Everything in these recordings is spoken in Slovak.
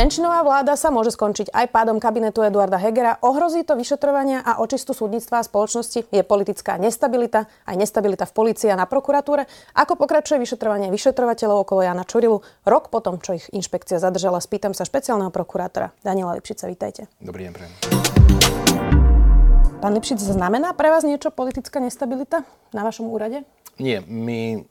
Menšinová vláda sa môže skončiť aj pádom kabinetu Eduarda Hegera. Ohrozí to vyšetrovania a očistu súdnictva a spoločnosti. Je politická nestabilita, aj nestabilita v policii a na prokuratúre. Ako pokračuje vyšetrovanie vyšetrovateľov okolo Jana Čurilu? Rok potom, čo ich inšpekcia zadržala, spýtam sa špeciálneho prokurátora Daniela Lipšica. Vítajte. Dobrý deň, prejem. Pán Lipšic, znamená pre vás niečo politická nestabilita na vašom úrade? Nie, my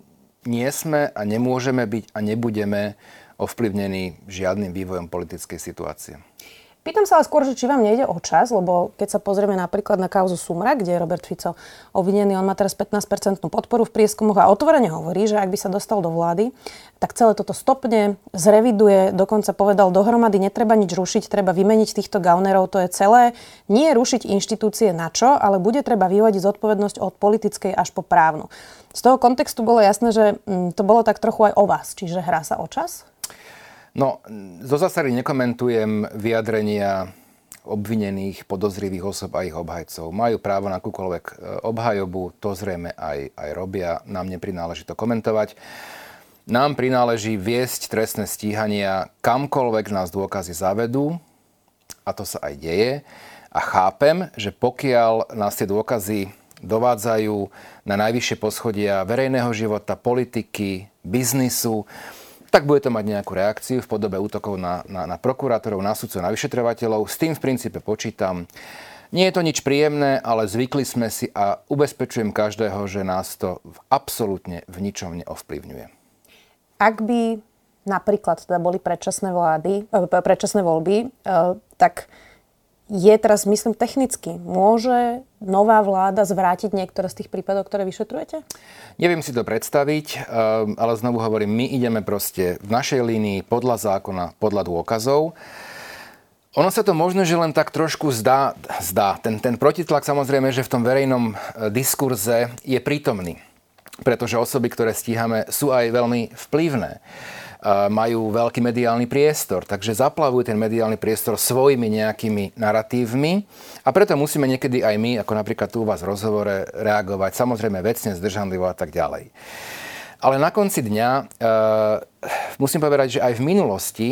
nie sme a nemôžeme byť a nebudeme ovplyvnený žiadnym vývojom politickej situácie. Pýtam sa vás skôr, že či vám nejde o čas, lebo keď sa pozrieme napríklad na kauzu Sumra, kde je Robert Fico obvinený, on má teraz 15% podporu v prieskumoch a otvorene hovorí, že ak by sa dostal do vlády, tak celé toto stopne, zreviduje, dokonca povedal dohromady, netreba nič rušiť, treba vymeniť týchto gaunerov, to je celé. Nie rušiť inštitúcie na čo, ale bude treba vyvodiť zodpovednosť od politickej až po právnu. Z toho kontextu bolo jasné, že mm, to bolo tak trochu aj o vás, čiže hrá sa o čas? No, zo zásady nekomentujem vyjadrenia obvinených, podozrivých osob a ich obhajcov. Majú právo na akúkoľvek e, obhajobu, to zrejme aj, aj robia. Nám neprináleží to komentovať. Nám prináleží viesť trestné stíhania kamkoľvek nás dôkazy zavedú, a to sa aj deje. A chápem, že pokiaľ nás tie dôkazy dovádzajú na najvyššie poschodia verejného života, politiky, biznisu, tak bude to mať nejakú reakciu v podobe útokov na, na, na prokurátorov, na sudcov, na vyšetrovateľov. S tým v princípe počítam. Nie je to nič príjemné, ale zvykli sme si a ubezpečujem každého, že nás to absolútne v ničom neovplyvňuje. Ak by napríklad teda boli predčasné, vlády, eh, predčasné voľby, eh, tak je teraz, myslím, technicky. Môže nová vláda zvrátiť niektoré z tých prípadov, ktoré vyšetrujete? Neviem si to predstaviť, ehm, ale znovu hovorím, my ideme proste v našej línii podľa zákona, podľa dôkazov. Ono sa to možno, že len tak trošku zdá, zdá. Ten, ten protitlak samozrejme, že v tom verejnom e, diskurze je prítomný. Pretože osoby, ktoré stíhame, sú aj veľmi vplyvné majú veľký mediálny priestor, takže zaplavujú ten mediálny priestor svojimi nejakými naratívmi a preto musíme niekedy aj my, ako napríklad tu u vás v rozhovore, reagovať samozrejme vecne, zdržanlivo a tak ďalej. Ale na konci dňa e, musím povedať, že aj v minulosti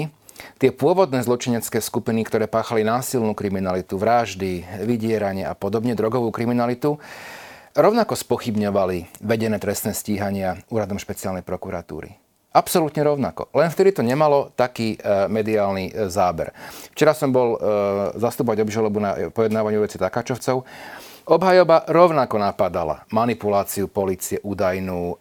tie pôvodné zločinecké skupiny, ktoré páchali násilnú kriminalitu, vraždy, vydieranie a podobne, drogovú kriminalitu, rovnako spochybňovali vedené trestné stíhania úradom špeciálnej prokuratúry. Absolútne rovnako. Len vtedy to nemalo taký e, mediálny e, záber. Včera som bol e, zastúpať obžalobu na pojednávaniu veci Takáčovcov. Obhajoba rovnako napadala manipuláciu policie údajnú,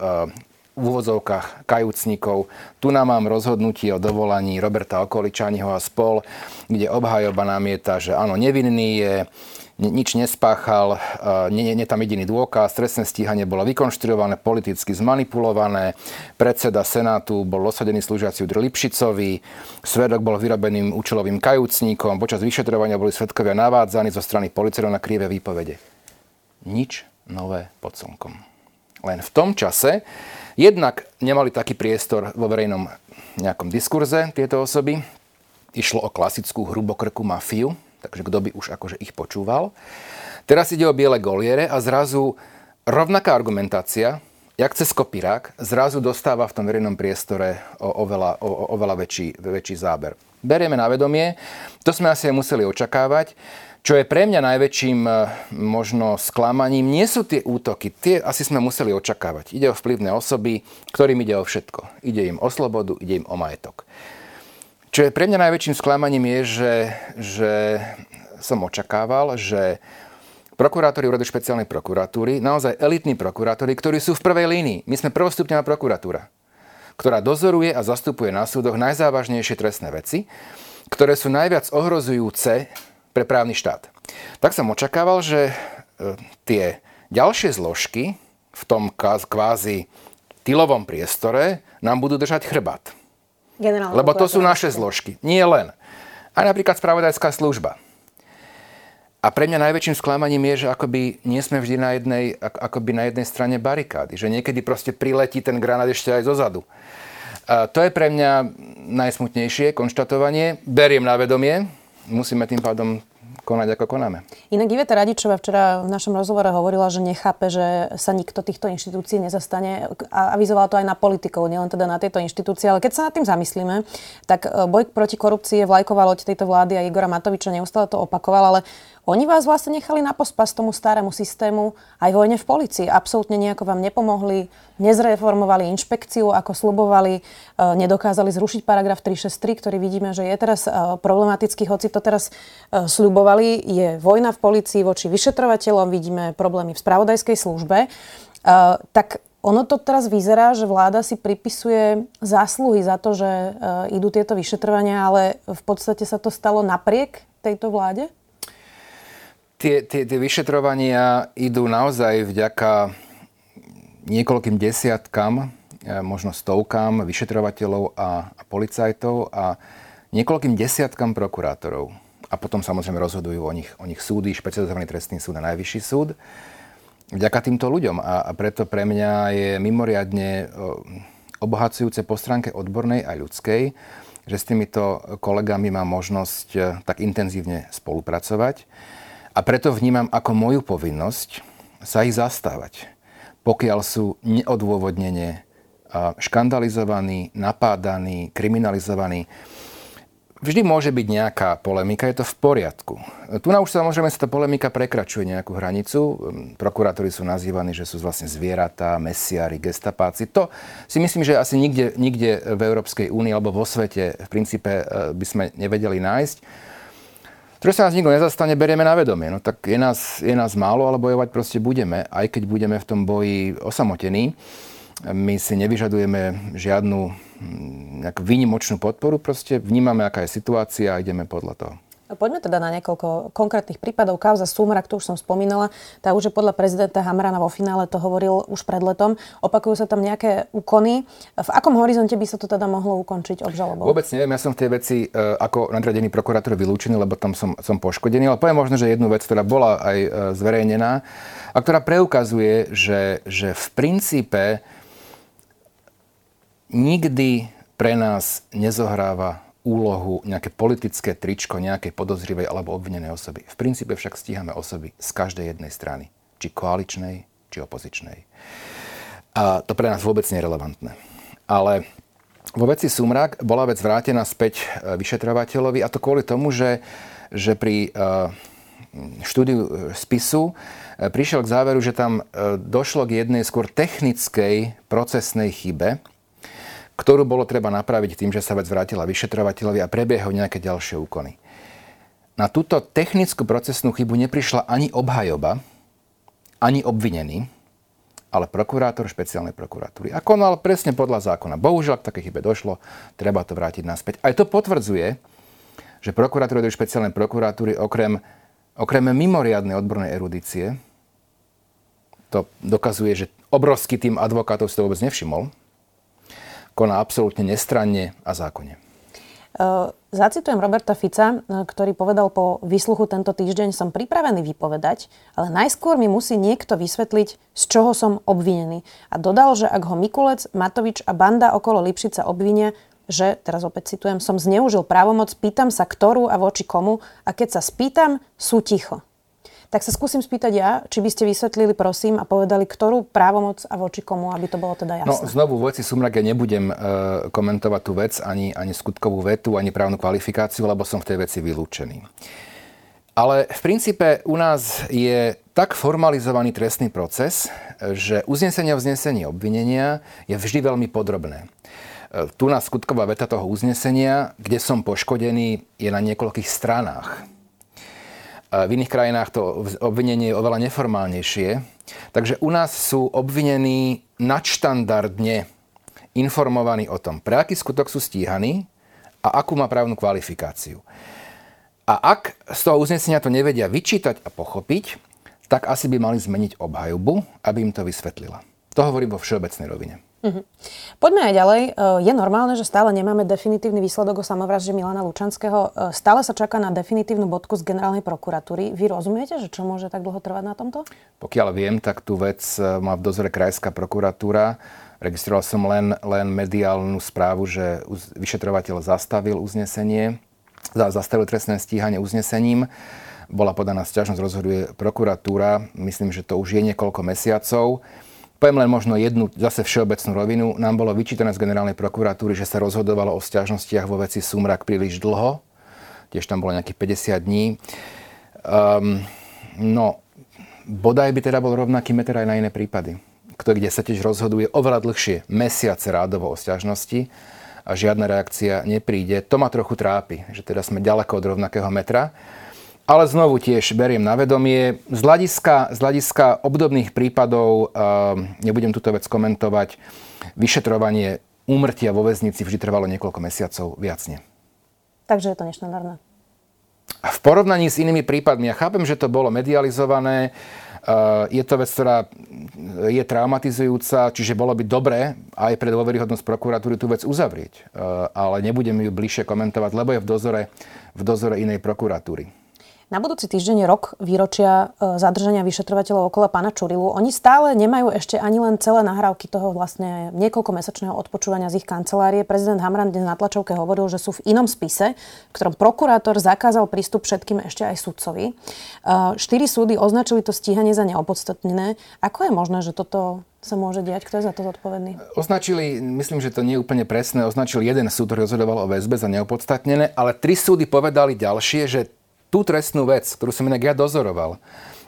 v úvozovkách kajúcnikov. Tu nám mám rozhodnutie o dovolaní Roberta Okoličaniho a spol, kde obhajoba namieta, že áno, nevinný je, nič nespáchal, nie, nie tam jediný dôkaz, trestné stíhanie bolo vykonštruované, politicky zmanipulované, predseda Senátu bol osadený slúžiaci Udr Lipšicovi, svedok bol vyrobeným účelovým kajúcníkom, počas vyšetrovania boli svedkovia navádzaní zo strany policajtov na krivé výpovede. Nič nové pod slnkom. Len v tom čase jednak nemali taký priestor vo verejnom nejakom diskurze tieto osoby. Išlo o klasickú hrubokrku mafiu, takže kto by už akože ich počúval. Teraz ide o biele goliere a zrazu rovnaká argumentácia, jak cez kopirák, zrazu dostáva v tom verejnom priestore o, oveľa, o, o, oveľa väčší, väčší záber. Berieme na vedomie, to sme asi aj museli očakávať. Čo je pre mňa najväčším e, možno sklamaním, nie sú tie útoky. Tie asi sme museli očakávať. Ide o vplyvné osoby, ktorým ide o všetko. Ide im o slobodu, ide im o majetok. Čo je pre mňa najväčším sklamaním je, že, že som očakával, že prokurátori úradu špeciálnej prokuratúry, naozaj elitní prokurátori, ktorí sú v prvej línii. My sme prvostupňová prokuratúra, ktorá dozoruje a zastupuje na súdoch najzávažnejšie trestné veci, ktoré sú najviac ohrozujúce pre právny štát. Tak som očakával, že e, tie ďalšie zložky v tom kvázi tylovom priestore nám budú držať chrbát. Generálna Lebo to sú naše zložky. Nie len. Aj napríklad spravodajská služba. A pre mňa najväčším sklamaním je, že akoby nie sme vždy na jednej, akoby na jednej strane barikády. Že niekedy proste priletí ten granát ešte aj zozadu. A to je pre mňa najsmutnejšie konštatovanie. Beriem na vedomie. Musíme tým pádom konať, ako konáme. Inak Iveta Radičová včera v našom rozhovore hovorila, že nechápe, že sa nikto týchto inštitúcií nezastane a avizovala to aj na politikov, nielen teda na tieto inštitúcie. Ale keď sa nad tým zamyslíme, tak e, boj proti korupcii je vlajková loď tejto vlády a Igora Matoviča neustále to opakoval, ale oni vás vlastne nechali na pospas tomu starému systému aj vojne v policii. Absolútne nejako vám nepomohli, nezreformovali inšpekciu, ako slubovali, e, nedokázali zrušiť paragraf 363, ktorý vidíme, že je teraz e, problematický, hoci to teraz e, slubovali. Je vojna v policii voči vyšetrovateľom, vidíme problémy v spravodajskej službe. Tak ono to teraz vyzerá, že vláda si pripisuje zásluhy za to, že idú tieto vyšetrovania, ale v podstate sa to stalo napriek tejto vláde? Tie, tie, tie vyšetrovania idú naozaj vďaka niekoľkým desiatkam, e, možno stovkám vyšetrovateľov a, a policajtov a niekoľkým desiatkam prokurátorov. A potom samozrejme rozhodujú o nich, o nich súdy, špecializovaný trestný súd a najvyšší súd. Vďaka týmto ľuďom. A, a preto pre mňa je mimoriadne obohacujúce po stránke odbornej a ľudskej, že s týmito kolegami mám možnosť e, tak intenzívne spolupracovať. A preto vnímam ako moju povinnosť sa ich zastávať, pokiaľ sú neodôvodnene škandalizovaní, napádaní, kriminalizovaní. Vždy môže byť nejaká polemika, je to v poriadku. Tu na už samozrejme sa tá polemika prekračuje nejakú hranicu. Prokurátori sú nazývaní, že sú vlastne zvieratá, mesiari, gestapáci. To si myslím, že asi nikde, nikde v Európskej únii alebo vo svete v princípe e, by sme nevedeli nájsť ktoré sa nás nikto nezastane, berieme na vedomie. No tak je nás, je nás málo, ale bojovať proste budeme, aj keď budeme v tom boji osamotení. My si nevyžadujeme žiadnu mm, výnimočnú podporu, proste vnímame, aká je situácia a ideme podľa toho. Poďme teda na niekoľko konkrétnych prípadov. Kauza Sumrak, to už som spomínala, tá už je podľa prezidenta Hamrana vo finále, to hovoril už pred letom. Opakujú sa tam nejaké úkony. V akom horizonte by sa to teda mohlo ukončiť obžalobou? Vôbec neviem, ja som v tej veci e, ako nadradený prokurátor vylúčený, lebo tam som, som poškodený, ale poviem možno, že jednu vec, ktorá bola aj e, zverejnená a ktorá preukazuje, že, že v princípe nikdy pre nás nezohráva úlohu, nejaké politické tričko nejakej podozrivej alebo obvinenej osoby. V princípe však stíhame osoby z každej jednej strany, či koaličnej, či opozičnej. A to pre nás vôbec nie je relevantné. Ale vo veci Sumrak bola vec vrátená späť e, vyšetrovateľovi a to kvôli tomu, že, že pri e, štúdiu e, spisu prišiel k záveru, že tam došlo k jednej skôr technickej procesnej chybe, ktorú bolo treba napraviť tým, že sa vec vrátila vyšetrovateľovi a prebiehol nejaké ďalšie úkony. Na túto technickú procesnú chybu neprišla ani obhajoba, ani obvinený, ale prokurátor špeciálnej prokuratúry. A konal presne podľa zákona. Bohužiaľ, k také chybe došlo, treba to vrátiť naspäť. Aj to potvrdzuje, že prokurátor do špeciálnej prokuratúry okrem, okrem mimoriadnej odbornej erudície, to dokazuje, že obrovský tým advokátov si to vôbec nevšimol, koná absolútne nestranne a zákonne. Uh, zacitujem Roberta Fica, uh, ktorý povedal po výsluchu tento týždeň, som pripravený vypovedať, ale najskôr mi musí niekto vysvetliť, z čoho som obvinený. A dodal, že ak ho Mikulec, Matovič a banda okolo Lipšica obvinia, že, teraz opäť citujem, som zneužil právomoc, pýtam sa ktorú a voči komu a keď sa spýtam, sú ticho. Tak sa skúsim spýtať ja, či by ste vysvetlili, prosím, a povedali, ktorú právomoc a voči komu, aby to bolo teda jasné. No, znovu, veci Sumrak ja nebudem e, komentovať tú vec, ani, ani skutkovú vetu, ani právnu kvalifikáciu, lebo som v tej veci vylúčený. Ale v princípe u nás je tak formalizovaný trestný proces, že uznesenie a vznesenie obvinenia je vždy veľmi podrobné. E, tu na skutková veta toho uznesenia, kde som poškodený, je na niekoľkých stranách. V iných krajinách to obvinenie je oveľa neformálnejšie. Takže u nás sú obvinení nadštandardne informovaní o tom, pre aký skutok sú stíhaní a akú má právnu kvalifikáciu. A ak z toho uznesenia to nevedia vyčítať a pochopiť, tak asi by mali zmeniť obhajobu, aby im to vysvetlila. To hovorím vo všeobecnej rovine. Uh-huh. Poďme aj ďalej. E, je normálne, že stále nemáme definitívny výsledok o samovražde Milana Lučanského. E, stále sa čaká na definitívnu bodku z generálnej prokuratúry. Vy rozumiete, že čo môže tak dlho trvať na tomto? Pokiaľ viem, tak tú vec e, má v dozore krajská prokuratúra. Registroval som len, len mediálnu správu, že vyšetrovateľ zastavil uznesenie, zastavil trestné stíhanie uznesením. bola podaná stiažnosť, rozhoduje prokuratúra. Myslím, že to už je niekoľko mesiacov. Poviem len možno jednu zase všeobecnú rovinu. Nám bolo vyčítané z generálnej prokuratúry, že sa rozhodovalo o stiažnostiach vo veci Sumrak príliš dlho. Tiež tam bolo nejakých 50 dní. Um, no, bodaj by teda bol rovnaký meter aj na iné prípady. Kto kde sa tiež rozhoduje oveľa dlhšie, mesiace rádovo o stiažnosti a žiadna reakcia nepríde. To ma trochu trápi, že teda sme ďaleko od rovnakého metra. Ale znovu tiež beriem na vedomie. Z hľadiska, z hľadiska obdobných prípadov, uh, nebudem túto vec komentovať, vyšetrovanie úmrtia vo väznici vždy trvalo niekoľko mesiacov, viac nie. Takže je to neštandardné. V porovnaní s inými prípadmi, ja chápem, že to bolo medializované, uh, je to vec, ktorá je traumatizujúca, čiže bolo by dobré aj pre dôveryhodnosť prokuratúry tú vec uzavrieť. Uh, ale nebudem ju bližšie komentovať, lebo je v dozore, v dozore inej prokuratúry. Na budúci týždeň rok výročia e, zadržania vyšetrovateľov okolo pána Čurilu. Oni stále nemajú ešte ani len celé nahrávky toho vlastne niekoľkomesačného odpočúvania z ich kancelárie. Prezident Hamran dnes na tlačovke hovoril, že sú v inom spise, v ktorom prokurátor zakázal prístup všetkým ešte aj sudcovi. E, štyri súdy označili to stíhanie za neopodstatnené. Ako je možné, že toto sa môže diať? Kto je za to zodpovedný? Označili, myslím, že to nie je úplne presné, označil jeden súd, ktorý rozhodoval o väzbe za neopodstatnené, ale tri súdy povedali ďalšie, že tú trestnú vec, ktorú som inak ja dozoroval,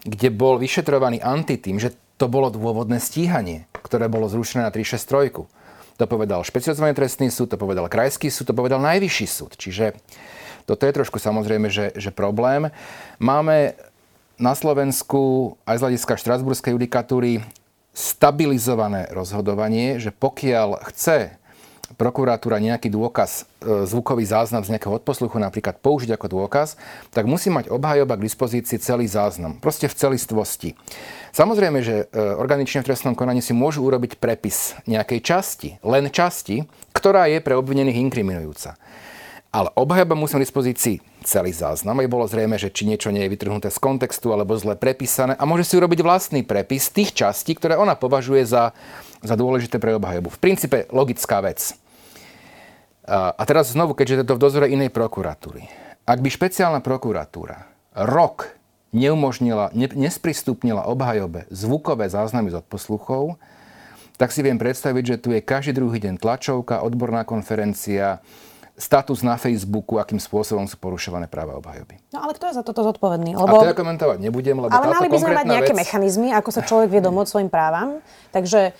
kde bol vyšetrovaný antitým, že to bolo dôvodné stíhanie, ktoré bolo zrušené na 363. To povedal špecializovaný trestný súd, to povedal krajský súd, to povedal najvyšší súd. Čiže toto je trošku samozrejme, že, že problém. Máme na Slovensku aj z hľadiska štrasburskej judikatúry stabilizované rozhodovanie, že pokiaľ chce prokuratúra nejaký dôkaz, e, zvukový záznam z nejakého odposluchu napríklad použiť ako dôkaz, tak musí mať obhajoba k dispozícii celý záznam. Proste v celistvosti. Samozrejme, že e, orgány v trestnom konaní si môžu urobiť prepis nejakej časti, len časti, ktorá je pre obvinených inkriminujúca. Ale obhajoba musí mať dispozícii celý záznam, aby bolo zrejme, že či niečo nie je vytrhnuté z kontextu alebo zle prepísané a môže si urobiť vlastný prepis tých častí, ktoré ona považuje za za dôležité pre obhajobu. V princípe logická vec. A teraz znovu, keďže je to v dozore inej prokuratúry. Ak by špeciálna prokuratúra rok neumožnila, ne, nesprístupnila obhajobe zvukové záznamy z odposluchov, tak si viem predstaviť, že tu je každý druhý deň tlačovka, odborná konferencia, status na Facebooku, akým spôsobom sú porušované práva obhajoby. No ale kto je za toto zodpovedný? Lebo... A to ja komentovať nebudem, lebo Ale mali by sme mať nejaké vec... mechanizmy, ako sa človek vie domôcť svojim právam. Takže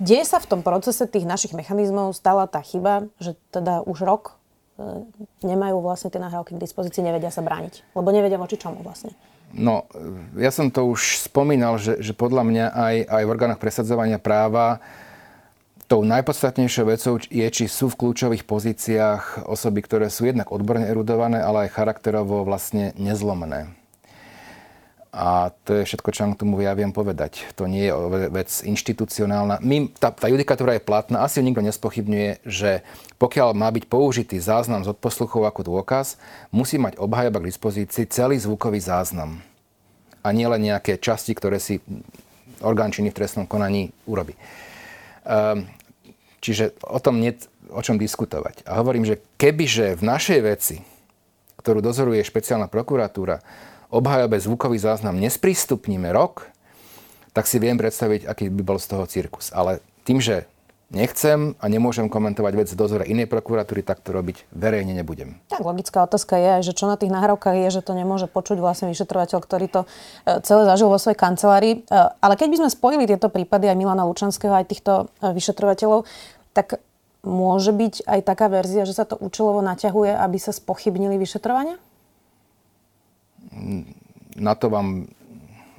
kde sa v tom procese tých našich mechanizmov stala tá chyba, že teda už rok e, nemajú vlastne tie nahrávky k dispozícii, nevedia sa brániť? Lebo nevedia voči čomu vlastne. No, ja som to už spomínal, že, že podľa mňa aj, aj v orgánoch presadzovania práva tou najpodstatnejšou vecou je, či sú v kľúčových pozíciách osoby, ktoré sú jednak odborne erudované, ale aj charakterovo vlastne nezlomné. A to je všetko, čo vám k tomu ja viem povedať. To nie je vec inštitucionálna. My, tá, tá judikatúra je platná, asi ju nikto nespochybňuje, že pokiaľ má byť použitý záznam z odposluchov ako dôkaz, musí mať obhajoba k dispozícii celý zvukový záznam. A nie len nejaké časti, ktoré si orgán činný v trestnom konaní urobí. Um, čiže o tom nie o čom diskutovať. A hovorím, že kebyže v našej veci, ktorú dozoruje špeciálna prokuratúra, obhajobe zvukový záznam nesprístupníme rok, tak si viem predstaviť, aký by bol z toho cirkus. Ale tým, že nechcem a nemôžem komentovať vec v dozore inej prokuratúry, tak to robiť verejne nebudem. Tak logická otázka je, že čo na tých nahrávkach je, že to nemôže počuť vlastne vyšetrovateľ, ktorý to e, celé zažil vo svojej kancelárii. E, ale keď by sme spojili tieto prípady aj Milana Lučanského, aj týchto e, vyšetrovateľov, tak môže byť aj taká verzia, že sa to účelovo naťahuje, aby sa spochybnili vyšetrovania? Na to vám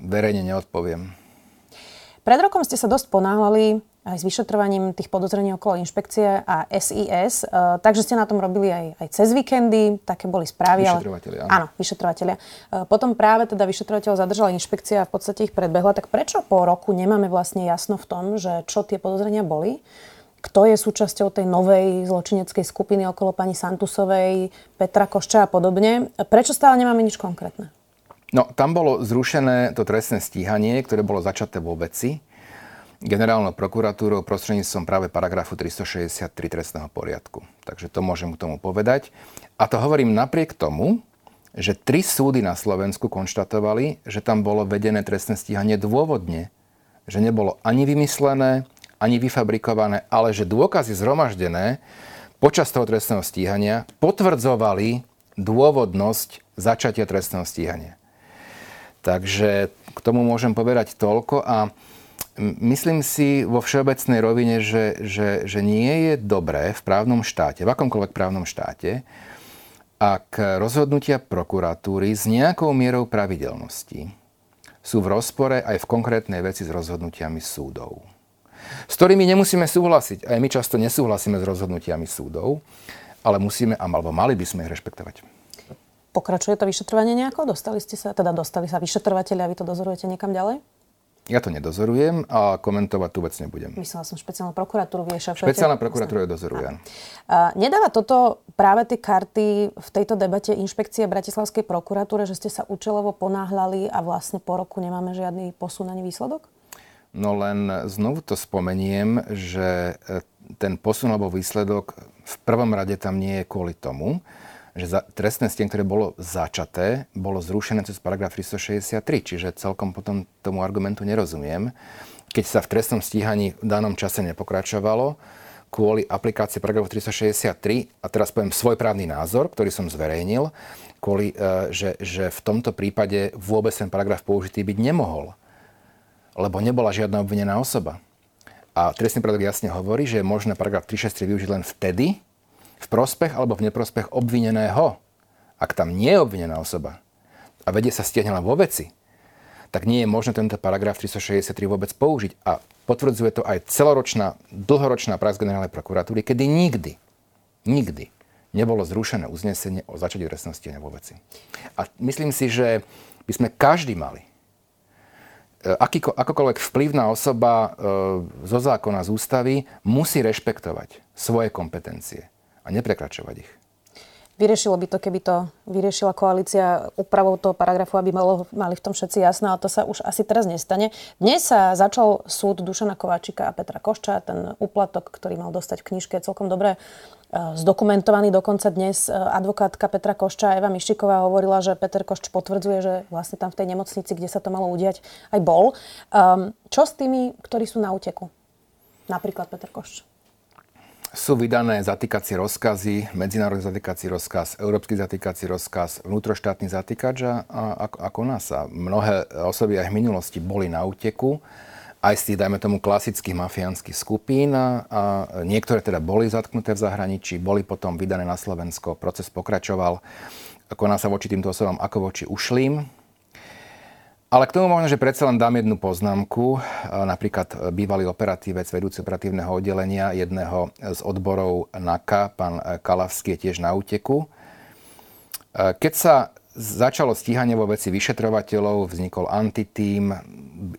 verejne neodpoviem. Pred rokom ste sa dosť ponáhľali aj s vyšetrovaním tých podozrení okolo inšpekcie a SIS. Uh, e, takže ste na tom robili aj, aj cez víkendy, také boli správy. Vyšetrovateľia, áno. Áno, vyšetrovateľia. Uh, potom práve teda vyšetrovateľ zadržala inšpekcia a v podstate ich predbehla. Tak prečo po roku nemáme vlastne jasno v tom, že čo tie podozrenia boli? Kto je súčasťou tej novej zločineckej skupiny okolo pani Santusovej, Petra Košča a podobne? Prečo stále nemáme nič konkrétne? No, tam bolo zrušené to trestné stíhanie, ktoré bolo začaté vo veci generálnou prokuratúrou prostredníctvom práve paragrafu 363 trestného poriadku. Takže to môžem k tomu povedať. A to hovorím napriek tomu, že tri súdy na Slovensku konštatovali, že tam bolo vedené trestné stíhanie dôvodne. Že nebolo ani vymyslené, ani vyfabrikované, ale že dôkazy zhromaždené počas toho trestného stíhania potvrdzovali dôvodnosť začatia trestného stíhania. Takže k tomu môžem povedať toľko a myslím si vo všeobecnej rovine, že, že, že nie je dobré v právnom štáte, v akomkoľvek právnom štáte, ak rozhodnutia prokuratúry s nejakou mierou pravidelnosti sú v rozpore aj v konkrétnej veci s rozhodnutiami súdov. S ktorými nemusíme súhlasiť. Aj my často nesúhlasíme s rozhodnutiami súdov, ale musíme, alebo mali by sme ich rešpektovať. Pokračuje to vyšetrovanie nejako? Dostali ste sa, teda dostali sa vyšetrovateľi a vy to dozorujete niekam ďalej? Ja to nedozorujem a komentovať tú vec nebudem. Myslela som špeciálnu prokuratúru, vieš. Špeciálna prokuratúra je dozoruje. Nedáva toto práve tie karty v tejto debate inšpekcie Bratislavskej prokuratúre, že ste sa účelovo ponáhľali a vlastne po roku nemáme žiadny posun ani výsledok? No len znovu to spomeniem, že e, ten posun alebo výsledok v prvom rade tam nie je kvôli tomu, že za, trestné stien, ktoré bolo začaté, bolo zrušené cez paragraf 363, čiže celkom potom tomu argumentu nerozumiem. Keď sa v trestnom stíhaní v danom čase nepokračovalo, kvôli aplikácii paragrafu 363, a teraz poviem svoj právny názor, ktorý som zverejnil, kvôli, e, že, že v tomto prípade vôbec ten paragraf použitý byť nemohol, lebo nebola žiadna obvinená osoba. A trestný poriadok jasne hovorí, že je možné paragraf 363 využiť len vtedy, v prospech alebo v neprospech obvineného. Ak tam nie je obvinená osoba a vedie sa stiahne len vo veci, tak nie je možné tento paragraf 363 vôbec použiť. A potvrdzuje to aj celoročná, dlhoročná prax generálnej prokuratúry, kedy nikdy, nikdy nebolo zrušené uznesenie o začatí trestného stíhania vo veci. A myslím si, že by sme každý mali e, akýko, akokoľvek vplyvná osoba e, zo zákona, z ústavy musí rešpektovať svoje kompetencie a neprekračovať ich. Vyriešilo by to, keby to vyriešila koalícia úpravou toho paragrafu, aby malo, mali v tom všetci jasno, ale to sa už asi teraz nestane. Dnes sa začal súd Dušana Kováčika a Petra Košča. Ten úplatok, ktorý mal dostať v knižke, celkom dobre e, zdokumentovaný. Dokonca dnes e, advokátka Petra Košča Eva Miščiková hovorila, že Peter Košč potvrdzuje, že vlastne tam v tej nemocnici, kde sa to malo udiať, aj bol. Um, čo s tými, ktorí sú na úteku? Napríklad Peter Košč sú vydané zatýkací rozkazy, medzinárodný zatýkací rozkaz, európsky zatýkací rozkaz, vnútroštátny zatýkač a, ako, ako nás. A mnohé osoby aj v minulosti boli na úteku, aj z tých, dajme tomu, klasických mafiánskych skupín a, a niektoré teda boli zatknuté v zahraničí, boli potom vydané na Slovensko, proces pokračoval. Koná sa voči týmto osobám ako voči ušlým, ale k tomu možno, že predsa len dám jednu poznámku. Napríklad bývalý operatívec, vedúci operatívneho oddelenia jedného z odborov NAKA, pán Kalavský, je tiež na úteku. Keď sa začalo stíhanie vo veci vyšetrovateľov, vznikol antitým,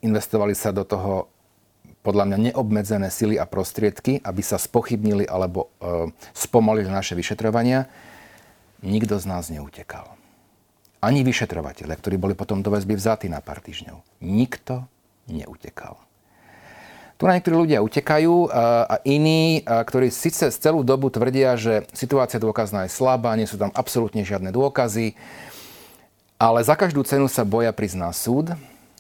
investovali sa do toho podľa mňa neobmedzené sily a prostriedky, aby sa spochybnili alebo e, spomalili naše vyšetrovania. Nikto z nás neutekal ani vyšetrovateľe, ktorí boli potom do väzby vzatí na pár týždňov. Nikto neutekal. Tu na niektorí ľudia utekajú a iní, ktorí síce celú dobu tvrdia, že situácia dôkazná je slabá, nie sú tam absolútne žiadne dôkazy, ale za každú cenu sa boja na súd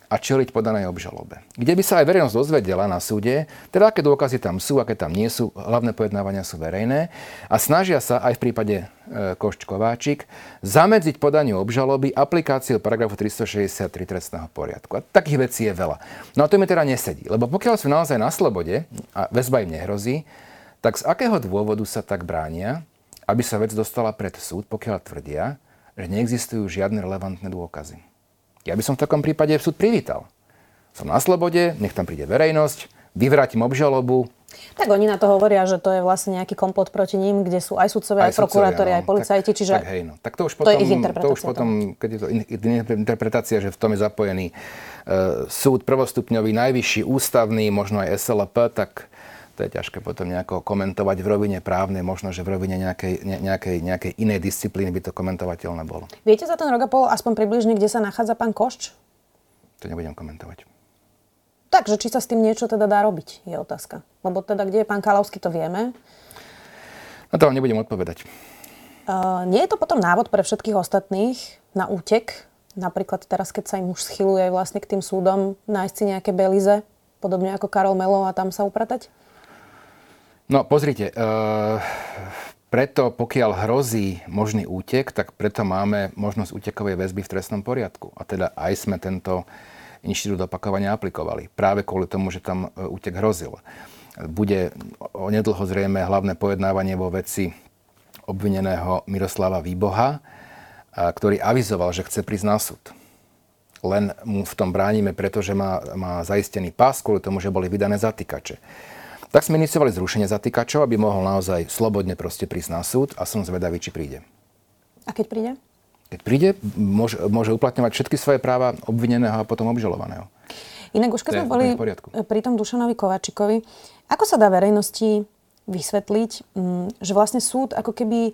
a čeliť podanej obžalobe. Kde by sa aj verejnosť dozvedela na súde, teda aké dôkazy tam sú, aké tam nie sú, hlavné pojednávania sú verejné a snažia sa aj v prípade e, zamedziť podaniu obžaloby aplikáciou paragrafu 363 trestného poriadku. A takých vecí je veľa. No a to mi teda nesedí, lebo pokiaľ sú naozaj na slobode a väzba im nehrozí, tak z akého dôvodu sa tak bránia, aby sa vec dostala pred súd, pokiaľ tvrdia, že neexistujú žiadne relevantné dôkazy. Ja by som v takom prípade súd privítal. Som na slobode, nech tam príde verejnosť, vyvrátim obžalobu. Tak oni na to hovoria, že to je vlastne nejaký komplot proti ním, kde sú aj sudcovia, aj, aj prokurátori, no. aj policajti, čiže tak, hej, no. tak to už potom, to, je ich to už potom keď je to interpretácia, že v tom je zapojený uh, súd prvostupňový, najvyšší, ústavný, možno aj SLP, tak to je ťažké potom nejako komentovať v rovine právnej, možno, že v rovine nejakej, ne, nejakej, nejakej inej disciplíny by to komentovateľné bolo. Viete za ten rok a pol aspoň približne, kde sa nachádza pán Košč? To nebudem komentovať. Takže či sa s tým niečo teda dá robiť, je otázka. Lebo teda, kde je pán Kalavský, to vieme. Na to vám nebudem odpovedať. Uh, nie je to potom návod pre všetkých ostatných na útek? Napríklad teraz, keď sa im už schyluje vlastne k tým súdom, nájsť si nejaké belize, podobne ako Karol Melo a tam sa upratať? No, pozrite, uh, preto pokiaľ hrozí možný útek, tak preto máme možnosť útekovej väzby v trestnom poriadku. A teda aj sme tento inštitút opakovania aplikovali. Práve kvôli tomu, že tam e, útek hrozil. Bude onedlho zrejme hlavné pojednávanie vo veci obvineného Miroslava Výboha, ktorý avizoval, že chce prísť na súd. Len mu v tom bránime, pretože má, má zaistený pás kvôli tomu, že boli vydané zatýkače. Tak sme iniciovali zrušenie zatýkačov, aby mohol naozaj slobodne proste prísť na súd a som zvedavý, či príde. A keď príde? Keď príde, môže, môže uplatňovať všetky svoje práva obvineného a potom obžalovaného. Inak už keď sme boli pri tom Dušanovi Kovačikovi, ako sa dá verejnosti vysvetliť, mm, že vlastne súd ako keby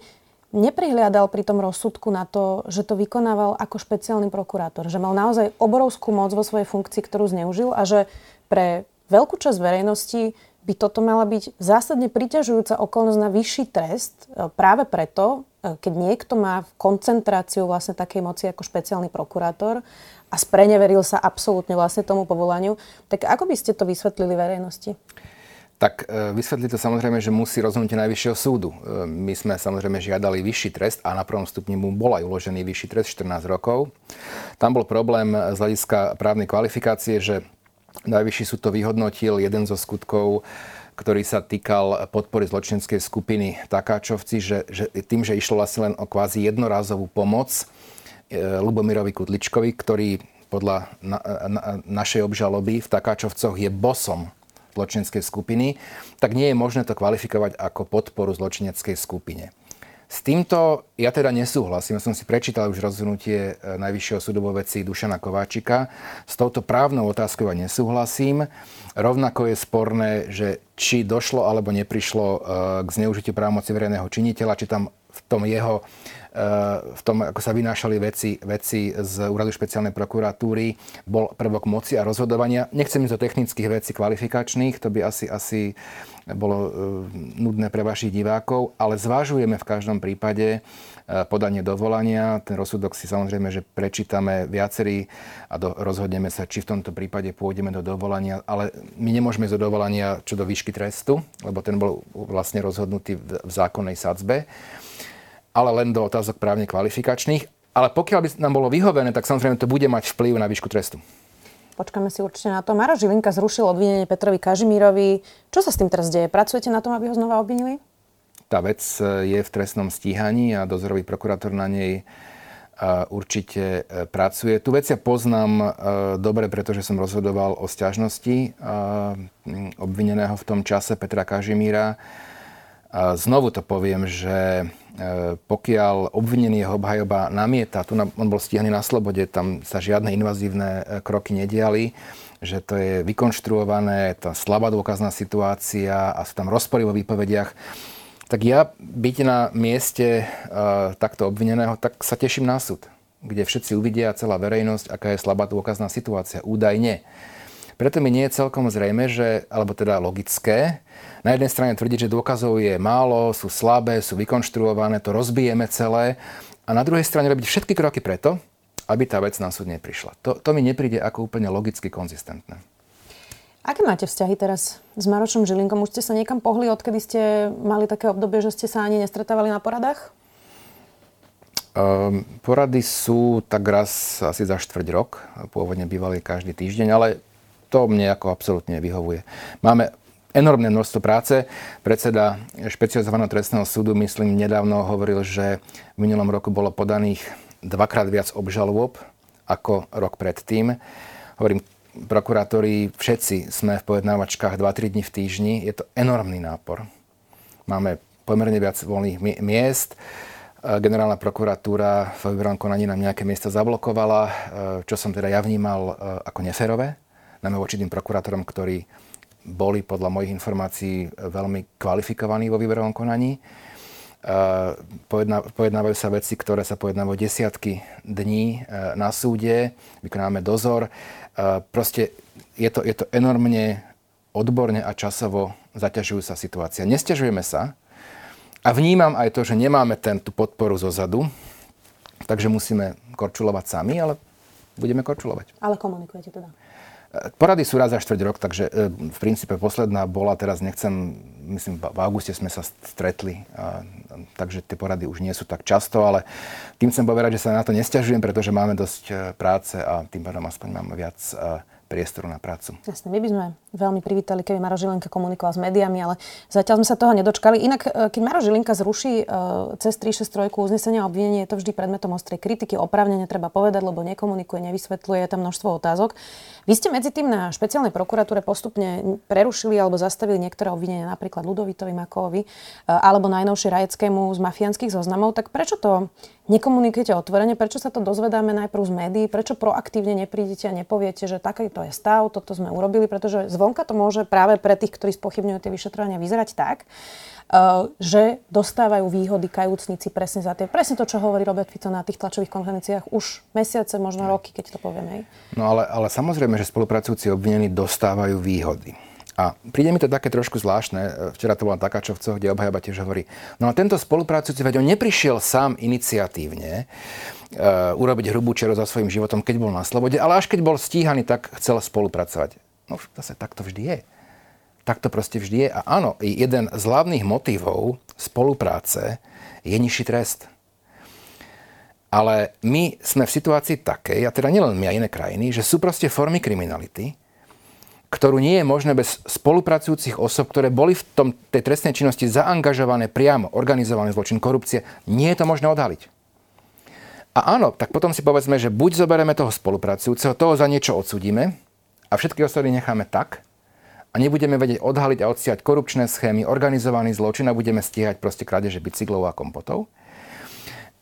neprihliadal pri tom rozsudku na to, že to vykonával ako špeciálny prokurátor. Že mal naozaj obrovskú moc vo svojej funkcii, ktorú zneužil a že pre veľkú časť verejnosti by toto mala byť zásadne priťažujúca okolnosť na vyšší trest e, práve preto, e, keď niekto má koncentráciu vlastne takej moci ako špeciálny prokurátor a spreneveril sa absolútne vlastne tomu povolaniu, tak ako by ste to vysvetlili verejnosti? Tak e, vysvetliť to samozrejme, že musí rozhodnutie Najvyššieho súdu. My sme samozrejme žiadali vyšší trest a na prvom stupni mu bol aj uložený vyšší trest 14 rokov. Tam bol problém z hľadiska právnej kvalifikácie, že Najvyšší súd to vyhodnotil, jeden zo skutkov, ktorý sa týkal podpory zločinskej skupiny Takáčovci, že, že tým, že išlo vlastne len o kvázi jednorazovú pomoc e, Lubomirovi Kudličkovi, ktorý podľa na, na, našej obžaloby v Takáčovcoch je bosom zločineckej skupiny, tak nie je možné to kvalifikovať ako podporu zločineckej skupine. S týmto ja teda nesúhlasím. Som si prečítal už rozhodnutie e, Najvyššieho súdu vo veci Dušana Kováčika. S touto právnou otázkou ja nesúhlasím. Rovnako je sporné, že či došlo alebo neprišlo e, k zneužitiu právomoci verejného činiteľa, či tam v tom jeho v tom, ako sa vynášali veci, veci z úradu špeciálnej prokuratúry, bol prvok moci a rozhodovania. Nechcem ísť do technických vecí kvalifikačných, to by asi, asi bolo e, nudné pre vašich divákov, ale zvážujeme v každom prípade e, podanie dovolania. Ten rozsudok si samozrejme, že prečítame viacerí a do, rozhodneme sa, či v tomto prípade pôjdeme do dovolania, ale my nemôžeme ísť do dovolania čo do výšky trestu, lebo ten bol vlastne rozhodnutý v, v zákonnej sadzbe ale len do otázok právne kvalifikačných. Ale pokiaľ by nám bolo vyhovené, tak samozrejme to bude mať vplyv na výšku trestu. Počkáme si určite na to. Maro Žilinka zrušil obvinenie Petrovi Kažimírovi. Čo sa s tým teraz deje? Pracujete na tom, aby ho znova obvinili? Tá vec e, je v trestnom stíhaní a dozorový prokurátor na nej e, určite e, pracuje. Tu vec ja poznám dobre, pretože som rozhodoval o stiažnosti obvineného v tom čase Petra Kažimíra. Znovu to poviem, že E, pokiaľ obvinený jeho obhajoba namieta, tu on bol stíhaný na slobode, tam sa žiadne invazívne e, kroky nediali, že to je vykonštruované, tá slabá dôkazná situácia a sú tam rozpory vo výpovediach, tak ja byť na mieste uh, takto obvineného, tak sa teším na súd, kde všetci uvidia, celá verejnosť, aká je slabá dôkazná situácia. Údajne. Preto mi nie je celkom zrejme, že, alebo teda logické, na jednej strane tvrdiť, že dôkazov je málo, sú slabé, sú vykonštruované, to rozbijeme celé a na druhej strane robiť všetky kroky preto, aby tá vec na súd neprišla. To, to mi nepríde ako úplne logicky konzistentné. Aké máte vzťahy teraz s Marošom Žilinkom? Už ste sa niekam pohli, odkedy ste mali také obdobie, že ste sa ani nestretávali na poradách? Um, porady sú tak raz asi za štvrť rok. Pôvodne bývali každý týždeň, ale to mne ako absolútne vyhovuje. Máme enormné množstvo práce. Predseda špecializovaného trestného súdu, myslím, nedávno hovoril, že v minulom roku bolo podaných dvakrát viac obžalôb ako rok predtým. Hovorím, prokurátori, všetci sme v pojednávačkách 2-3 dní v týždni. Je to enormný nápor. Máme pomerne viac voľných miest. Generálna prokuratúra v výberovom konaní nám nejaké miesta zablokovala, čo som teda ja vnímal ako neférové najmä voči tým prokurátorom, ktorí boli podľa mojich informácií veľmi kvalifikovaní vo výberovom konaní. pojednávajú sa veci, ktoré sa pojednávajú desiatky dní e, na súde, vykonávame dozor. E, proste je to, je to enormne odborne a časovo zaťažujúca situácia. Nestiažujeme sa, A vnímam aj to, že nemáme ten, tú podporu zo zadu, takže musíme korčulovať sami, ale budeme korčulovať. Ale komunikujete teda? Porady sú raz za štvrť rok, takže e, v princípe posledná bola, teraz nechcem, myslím, v auguste sme sa stretli, a, takže tie porady už nie sú tak často, ale tým chcem povedať, že sa na to nestiažujem, pretože máme dosť e, práce a tým pádom aspoň máme viac e, priestoru na prácu. Jasne, my by sme veľmi privítali, keby Maro Žilinka komunikoval s médiami, ale zatiaľ sme sa toho nedočkali. Inak, e, keď Maro Žilinka zruší uh, cez 363 uznesenia a obvinenie, je to vždy predmetom ostrej kritiky. Opravnene treba povedať, lebo nekomunikuje, nevysvetľuje, je tam množstvo otázok. Vy ste medzi tým na špeciálnej prokuratúre postupne prerušili alebo zastavili niektoré obvinenia, napríklad Ludovitovi Makovi uh, alebo najnovšie Rajeckému z mafiánskych zoznamov. Tak prečo to nekomunikujete otvorene? Prečo sa to dozvedáme najprv z médií? Prečo proaktívne neprídete a nepoviete, že takýto je stav, toto sme urobili? Pretože zvonka to môže práve pre tých, ktorí spochybňujú tie vyšetrovania, vyzerať tak, uh, že dostávajú výhody kajúcnici presne za tie. Presne to, čo hovorí Robert Fico na tých tlačových konferenciách už mesiace, možno roky, keď to povieme. No ale, ale samozrejme, že spolupracujúci obvinení dostávajú výhody. A príde mi to také trošku zvláštne. Včera to bola taká čo kde obhajaba tiež hovorí. No a tento spolupracujúci, veď on neprišiel sám iniciatívne uh, urobiť hrubú čero za svojím životom, keď bol na slobode, ale až keď bol stíhaný, tak chcel spolupracovať. No zase tak to vždy je. Tak to proste vždy je. A áno, jeden z hlavných motivov spolupráce je nižší trest. Ale my sme v situácii takej, a teda nielen my a iné krajiny, že sú proste formy kriminality, ktorú nie je možné bez spolupracujúcich osob, ktoré boli v tom, tej trestnej činnosti zaangažované priamo, organizovaný zločin, korupcie, nie je to možné odhaliť. A áno, tak potom si povedzme, že buď zoberieme toho spolupracujúceho, toho za niečo odsudíme, a všetky osoby necháme tak a nebudeme vedieť odhaliť a odstiať korupčné schémy, organizovaný zločin a budeme stíhať proste krádeže bicyklov a kompotov.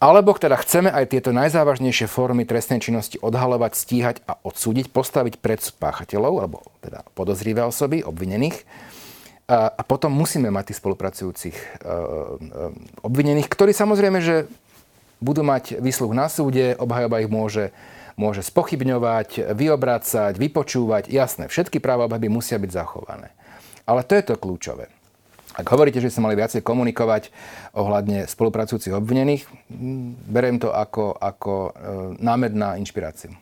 Alebo teda chceme aj tieto najzávažnejšie formy trestnej činnosti odhalovať, stíhať a odsúdiť, postaviť pred páchateľov, alebo teda podozrivé osoby, obvinených. A, potom musíme mať tých spolupracujúcich e, e, obvinených, ktorí samozrejme, že budú mať výsluh na súde, obhajoba ich môže môže spochybňovať, vyobrácať, vypočúvať. Jasné, všetky práva obhajoby musia byť zachované. Ale to je to kľúčové. Ak hovoríte, že sme mali viacej komunikovať ohľadne spolupracujúcich obvinených, beriem to ako, ako e, námed na inšpiráciu.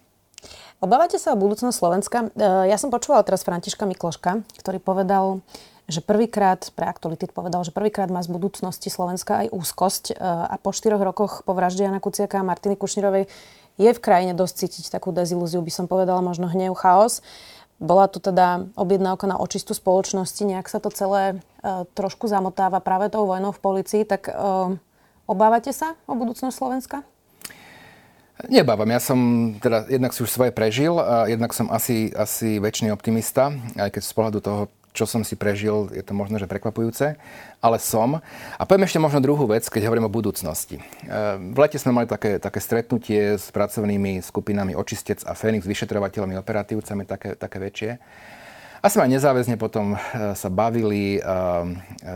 Obávate sa o budúcnosť Slovenska? E, ja som počúvala teraz Františka Mikloška, ktorý povedal, že prvýkrát, pre aktuality povedal, že prvýkrát má z budúcnosti Slovenska aj úzkosť e, a po štyroch rokoch po vražde Jana Kuciaka a Martiny Kušnírovej je v krajine dosť cítiť takú dezilúziu, by som povedala, možno hnev, chaos. Bola tu teda objednávka na očistu spoločnosti, nejak sa to celé e, trošku zamotáva práve tou vojnou v policii, tak e, obávate sa o budúcnosť Slovenska? Nebávam, ja som teda jednak si už svoje prežil a jednak som asi, asi väčšiný optimista, aj keď z pohľadu toho, čo som si prežil, je to možno, že prekvapujúce, ale som. A poviem ešte možno druhú vec, keď hovorím o budúcnosti. V lete sme mali také, také stretnutie s pracovnými skupinami Očistec a Fénix, vyšetrovateľmi, operatívcami, také, také väčšie. A sme aj nezáväzne potom e, sa bavili uh,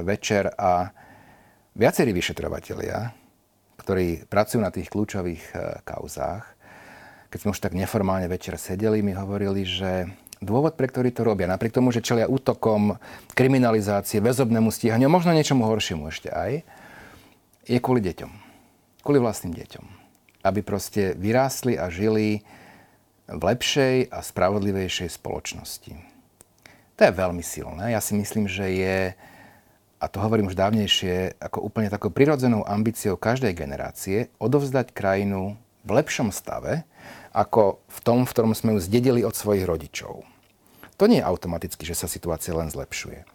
večer a viacerí vyšetrovateľia, ktorí pracujú na tých kľúčových kauzách, keď sme už tak neformálne večer sedeli, mi hovorili, že dôvod, pre ktorý to robia, napriek tomu, že čelia útokom, kriminalizácie, väzobnému stíhaniu, možno niečomu horšiemu ešte aj, je kvôli deťom. Kvôli vlastným deťom. Aby proste vyrástli a žili v lepšej a spravodlivejšej spoločnosti. To je veľmi silné. Ja si myslím, že je, a to hovorím už dávnejšie, ako úplne takou prirodzenou ambíciou každej generácie odovzdať krajinu v lepšom stave, ako v tom, v ktorom sme ju zdedili od svojich rodičov. To nie je automaticky, že sa situácia len zlepšuje.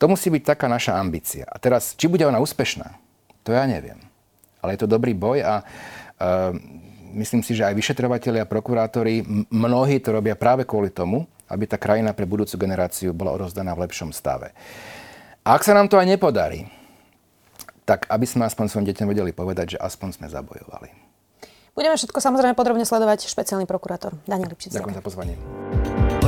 To musí byť taká naša ambícia. A teraz, či bude ona úspešná, to ja neviem. Ale je to dobrý boj a uh, myslím si, že aj vyšetrovateľi a prokurátori, mnohí to robia práve kvôli tomu, aby tá krajina pre budúcu generáciu bola rozdaná v lepšom stave. A ak sa nám to aj nepodarí, tak aby sme aspoň svojim deťom vedeli povedať, že aspoň sme zabojovali. Budeme všetko samozrejme podrobne sledovať. Špeciálny prokurátor Daniel Lipšic. Ďakujem za pozvanie.